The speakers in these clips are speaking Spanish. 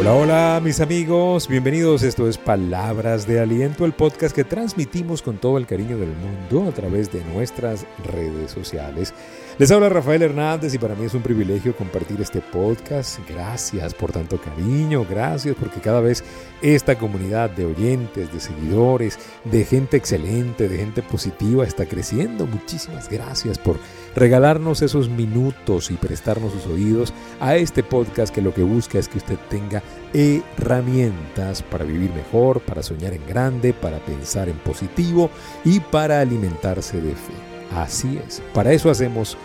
Hola, hola mis amigos, bienvenidos. Esto es Palabras de Aliento, el podcast que transmitimos con todo el cariño del mundo a través de nuestras redes sociales. Les habla Rafael Hernández y para mí es un privilegio compartir este podcast. Gracias por tanto cariño, gracias porque cada vez esta comunidad de oyentes, de seguidores, de gente excelente, de gente positiva está creciendo. Muchísimas gracias por regalarnos esos minutos y prestarnos sus oídos a este podcast que lo que busca es que usted tenga herramientas para vivir mejor, para soñar en grande, para pensar en positivo y para alimentarse de fe. Así es. Para eso hacemos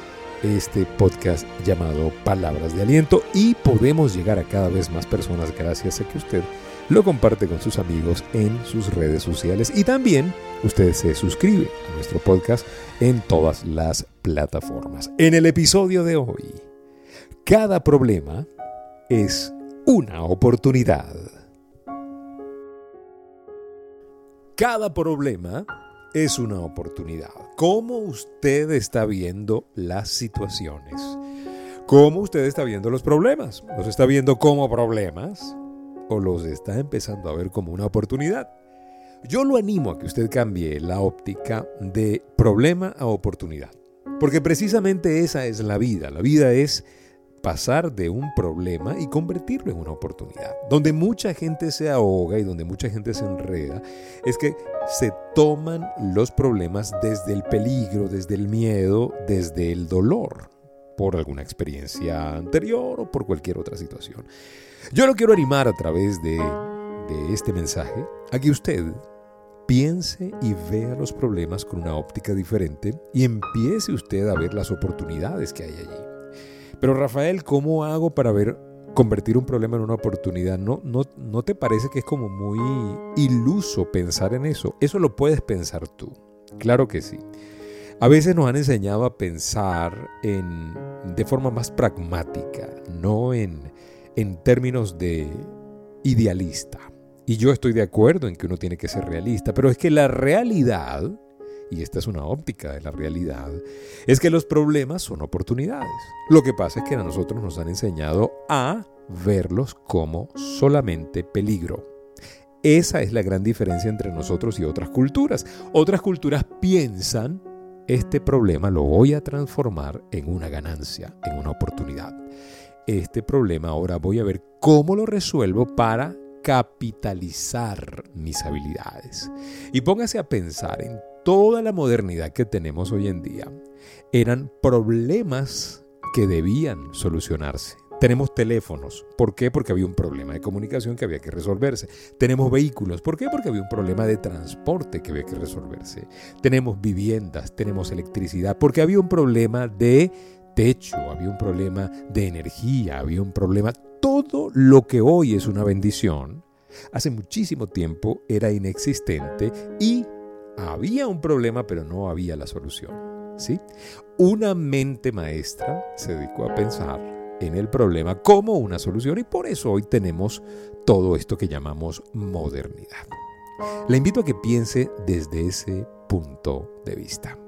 este podcast llamado Palabras de Aliento y podemos llegar a cada vez más personas gracias a que usted lo comparte con sus amigos en sus redes sociales y también usted se suscribe a nuestro podcast en todas las plataformas. En el episodio de hoy, cada problema es una oportunidad. Cada problema es una oportunidad. ¿Cómo usted está viendo las situaciones? ¿Cómo usted está viendo los problemas? ¿Los está viendo como problemas o los está empezando a ver como una oportunidad? Yo lo animo a que usted cambie la óptica de problema a oportunidad. Porque precisamente esa es la vida. La vida es pasar de un problema y convertirlo en una oportunidad. Donde mucha gente se ahoga y donde mucha gente se enreda, es que se toman los problemas desde el peligro, desde el miedo, desde el dolor, por alguna experiencia anterior o por cualquier otra situación. Yo lo quiero animar a través de, este mensaje a que usted piense y vea los problemas con una óptica diferente y empiece usted a ver las oportunidades que hay allí. Pero Rafael, ¿cómo hago para ver convertir un problema en una oportunidad? ¿No, no, ¿No te parece que es como muy iluso pensar en eso? Eso lo puedes pensar tú. Claro que sí. A veces nos han enseñado a pensar en, de forma más pragmática, no en, en términos de idealista. Y yo estoy de acuerdo en que uno tiene que ser realista, pero es que la realidad y esta es una óptica de la realidad, es que los problemas son oportunidades. Lo que pasa es que a nosotros nos han enseñado a verlos como solamente peligro. Esa es la gran diferencia entre nosotros y otras culturas. Otras culturas piensan, este problema lo voy a transformar en una ganancia, en una oportunidad. Este problema ahora voy a ver cómo lo resuelvo para capitalizar mis habilidades. Y póngase a pensar en toda la modernidad que tenemos hoy en día eran problemas que debían solucionarse. Tenemos teléfonos. ¿Por qué? Porque había un problema de comunicación que había que resolverse. Tenemos vehículos. ¿Por qué? Porque había un problema de transporte que había que resolverse. Tenemos viviendas, tenemos electricidad, porque había un problema de techo, había un problema de energía, había un problema... Todo lo que hoy es una bendición, hace muchísimo tiempo era inexistente y había un problema, pero no había la solución. ¿sí? Una mente maestra se dedicó a pensar en el problema como una solución y por eso hoy tenemos todo esto que llamamos modernidad. Le invito a que piense desde ese punto de vista.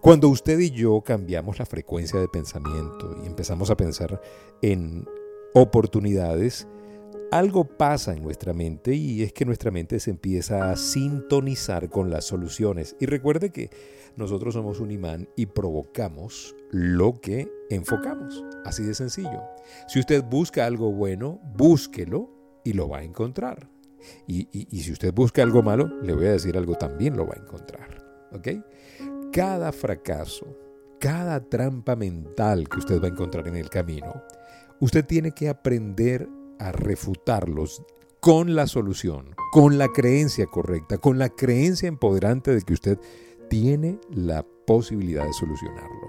Cuando usted y yo cambiamos la frecuencia de pensamiento y empezamos a pensar en oportunidades, algo pasa en nuestra mente y es que nuestra mente se empieza a sintonizar con las soluciones. Y recuerde que nosotros somos un imán y provocamos lo que enfocamos. Así de sencillo. Si usted busca algo bueno, búsquelo y lo va a encontrar. Y, si usted busca algo malo, le voy a decir algo también lo va a encontrar. ¿Ok? Cada fracaso, cada trampa mental que usted va a encontrar en el camino, usted tiene que aprender a refutarlos con la solución, con la creencia correcta, con la creencia empoderante de que usted tiene la posibilidad de solucionarlo.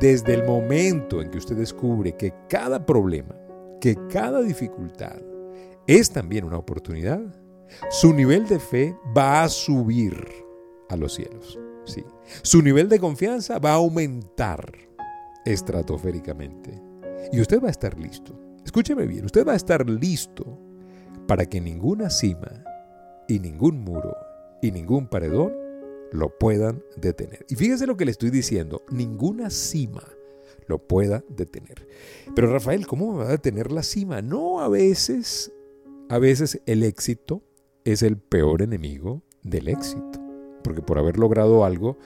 Desde el momento en que usted descubre que cada problema, que cada dificultad es también una oportunidad, su nivel de fe va a subir a los cielos. Sí. Su nivel de confianza va a aumentar estratosféricamente. Y usted va a estar listo Escúcheme bien, usted va a estar listo para que ninguna cima y ningún muro y ningún paredón lo puedan detener. Y fíjese lo que le estoy diciendo, ninguna cima lo pueda detener. Pero Rafael, ¿cómo me va a detener la cima? No, a veces, a veces el éxito es el peor enemigo del éxito. Porque por haber logrado algo,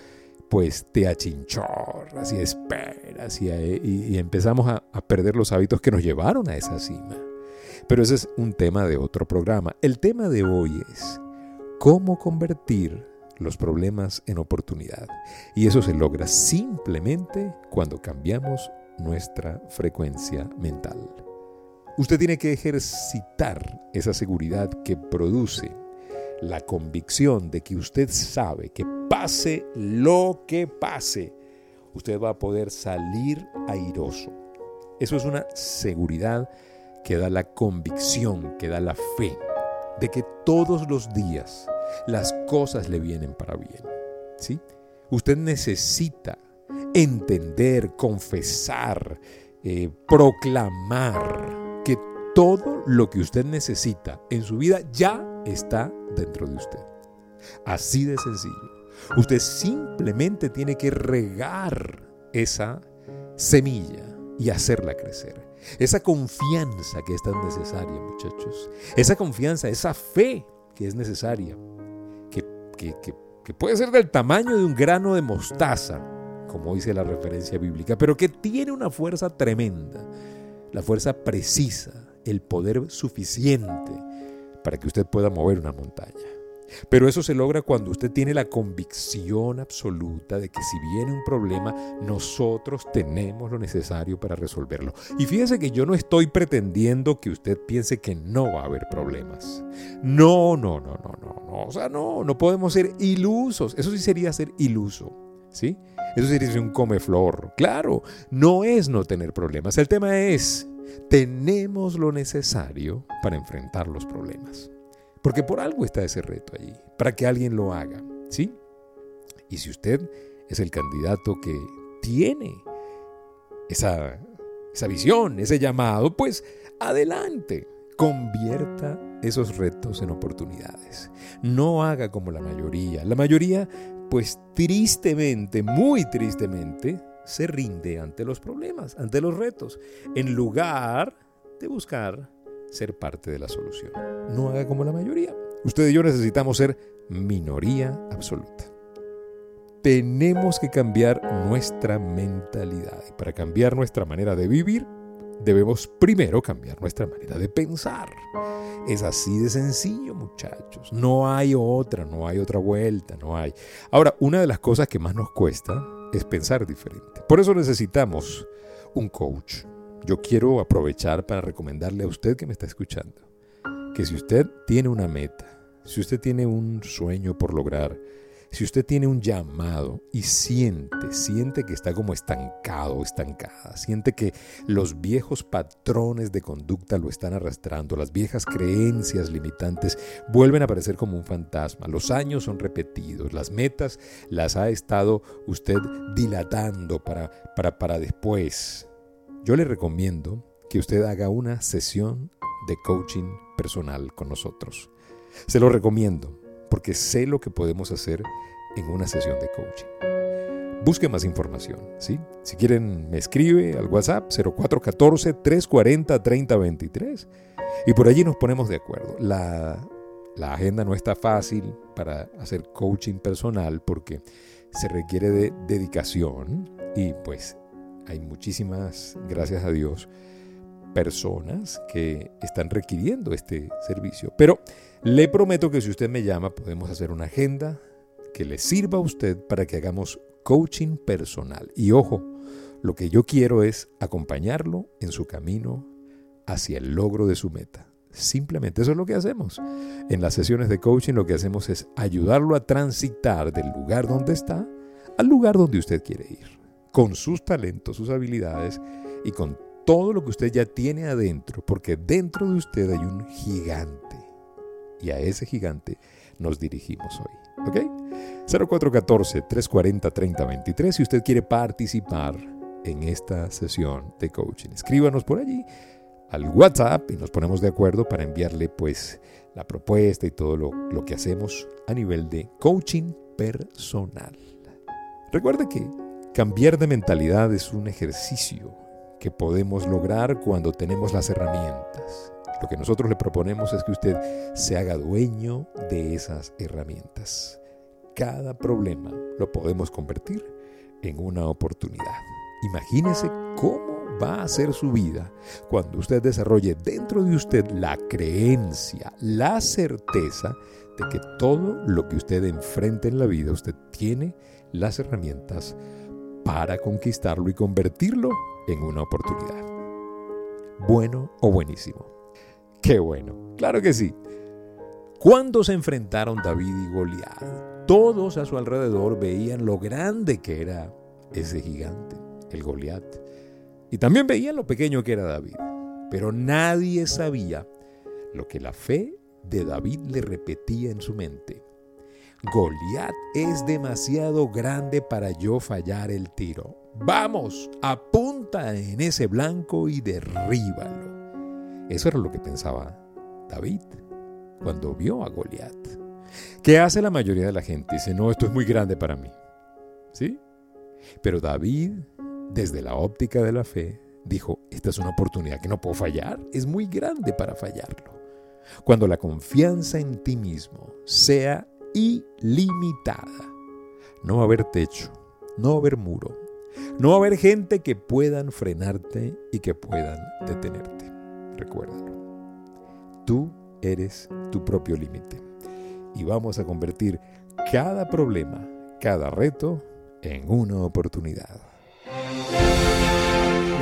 pues te achinchorras y esperas y, y, empezamos a, a perder los hábitos que nos llevaron a esa cima. Pero ese es un tema de otro programa. El tema de hoy es cómo convertir los problemas en oportunidad. Y eso se logra simplemente cuando cambiamos nuestra frecuencia mental. Usted tiene que ejercitar esa seguridad que produce la convicción de que usted sabe que pase lo que pase, usted va a poder salir airoso. Eso es una seguridad que da la convicción, que da la fe de que todos los días las cosas le vienen para bien. ¿sí? Usted necesita entender, confesar, eh, proclamar que todo lo que usted necesita en su vida ya está dentro de usted. Así de sencillo. Usted simplemente tiene que regar esa semilla y hacerla crecer. Esa confianza que es tan necesaria, muchachos. Esa confianza, esa fe que es necesaria que, puede ser del tamaño de un grano de mostaza, como dice la referencia bíblica, pero que tiene una fuerza tremenda, la fuerza precisa, el poder suficiente para que usted pueda mover una montaña. Pero eso se logra cuando usted tiene la convicción absoluta de que si viene un problema, nosotros tenemos lo necesario para resolverlo. Y fíjese que yo no estoy pretendiendo que usted piense que no va a haber problemas. No, no, no, no, no, no. O sea, no, no podemos ser ilusos. Eso sí sería ser iluso. ¿Sí? Eso sería ser un comeflor. Claro, no es no tener problemas. El tema es, tenemos lo necesario para enfrentar los problemas. Porque por algo está ese reto allí, para que alguien lo haga, ¿sí? Y si usted es el candidato que tiene esa, esa visión, ese llamado, pues adelante, convierta esos retos en oportunidades. No haga como la mayoría. La mayoría, pues tristemente, muy tristemente, se rinde ante los problemas, ante los retos, en lugar de buscar ser parte de la solución. No haga como la mayoría. Usted y yo necesitamos ser minoría absoluta. Tenemos que cambiar nuestra mentalidad. Y para cambiar nuestra manera de vivir, debemos primero cambiar nuestra manera de pensar. Es así de sencillo, muchachos. No hay otra, no hay otra vuelta, no hay. Ahora, una de las cosas que más nos cuesta es pensar diferente. Por eso necesitamos un coach, yo quiero aprovechar para recomendarle a usted que me está escuchando que si usted tiene una meta, si usted tiene un sueño por lograr, si usted tiene un llamado y siente, siente que está como estancado, estancada, siente que los viejos patrones de conducta lo están arrastrando, las viejas creencias limitantes vuelven a aparecer como un fantasma, los años son repetidos, las metas las ha estado usted dilatando para, para, para después, yo le recomiendo que usted haga una sesión de coaching personal con nosotros. Se lo recomiendo porque sé lo que podemos hacer en una sesión de coaching. Busque más información, ¿sí? Si quieren, me escribe al WhatsApp 0414-340-3023 y por allí nos ponemos de acuerdo. La, la agenda no está fácil para hacer coaching personal porque se requiere de dedicación y pues hay muchísimas, gracias a Dios, personas que están requiriendo este servicio. Pero le prometo que si usted me llama, podemos hacer una agenda que le sirva a usted para que hagamos coaching personal. Y ojo, lo que yo quiero es acompañarlo en su camino hacia el logro de su meta. Simplemente eso es lo que hacemos. En las sesiones de coaching lo que hacemos es ayudarlo a transitar del lugar donde está al lugar donde usted quiere ir con sus talentos, sus habilidades y con todo lo que usted ya tiene adentro, porque dentro de usted hay un gigante. Y a ese gigante nos dirigimos hoy. ¿Ok? 0414-340-3023 si usted quiere participar en esta sesión de coaching. Escríbanos por allí al WhatsApp y nos ponemos de acuerdo para enviarle pues la propuesta y todo lo, lo que hacemos a nivel de coaching personal. Recuerde que Cambiar de mentalidad es un ejercicio que podemos lograr cuando tenemos las herramientas. Lo que nosotros le proponemos es que usted se haga dueño de esas herramientas. Cada problema lo podemos convertir en una oportunidad. Imagínese cómo va a ser su vida cuando usted desarrolle dentro de usted la creencia, la certeza de que todo lo que usted enfrente en la vida, usted tiene las herramientas para conquistarlo y convertirlo en una oportunidad. Bueno o buenísimo. Qué bueno. Claro que sí. Cuando se enfrentaron David y Goliat, todos a su alrededor veían lo grande que era ese gigante, el Goliat. Y también veían lo pequeño que era David. Pero nadie sabía lo que la fe de David le repetía en su mente. Goliat es demasiado grande para yo fallar el tiro. Vamos, apunta en ese blanco y derríbalo. Eso era lo que pensaba David cuando vio a Goliat. ¿Qué hace la mayoría de la gente? Dice, no, esto es muy grande para mí. ¿Sí? Pero David, desde la óptica de la fe, dijo, esta es una oportunidad que no puedo fallar, es muy grande para fallarlo. Cuando la confianza en ti mismo sea ilimitada. No va a haber techo, no va a haber muro, no va a haber gente que puedan frenarte y que puedan detenerte. Recuérdalo. Tú eres tu propio límite y vamos a convertir cada problema, cada reto en una oportunidad.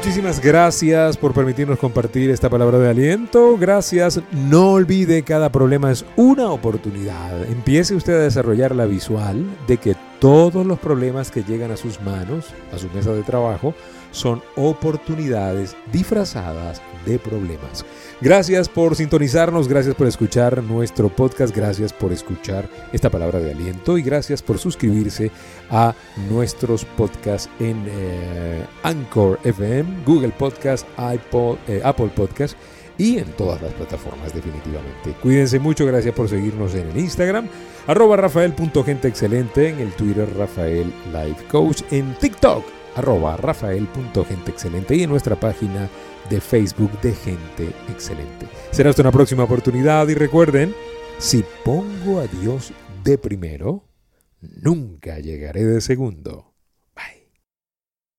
Muchísimas gracias por permitirnos compartir esta palabra de aliento. Gracias. No olvide, cada problema es una oportunidad. Empiece usted a desarrollar la visual de que todos los problemas que llegan a sus manos, a su mesa de trabajo, son oportunidades disfrazadas de problemas. Gracias por sintonizarnos, gracias por escuchar nuestro podcast, gracias por escuchar esta palabra de aliento y gracias por suscribirse a nuestros podcasts en eh, Anchor FM, Google Podcast, eh, Apple Podcast y en todas las plataformas definitivamente. Cuídense mucho, gracias por seguirnos en el Instagram, arroba rafael.genteexcelente, en el Twitter Rafael Life Coach, en TikTok, arroba rafael.genteexcelente y en nuestra página de Facebook de Gente Excelente. Será hasta una próxima oportunidad y recuerden, si pongo a Dios de primero, nunca llegaré de segundo.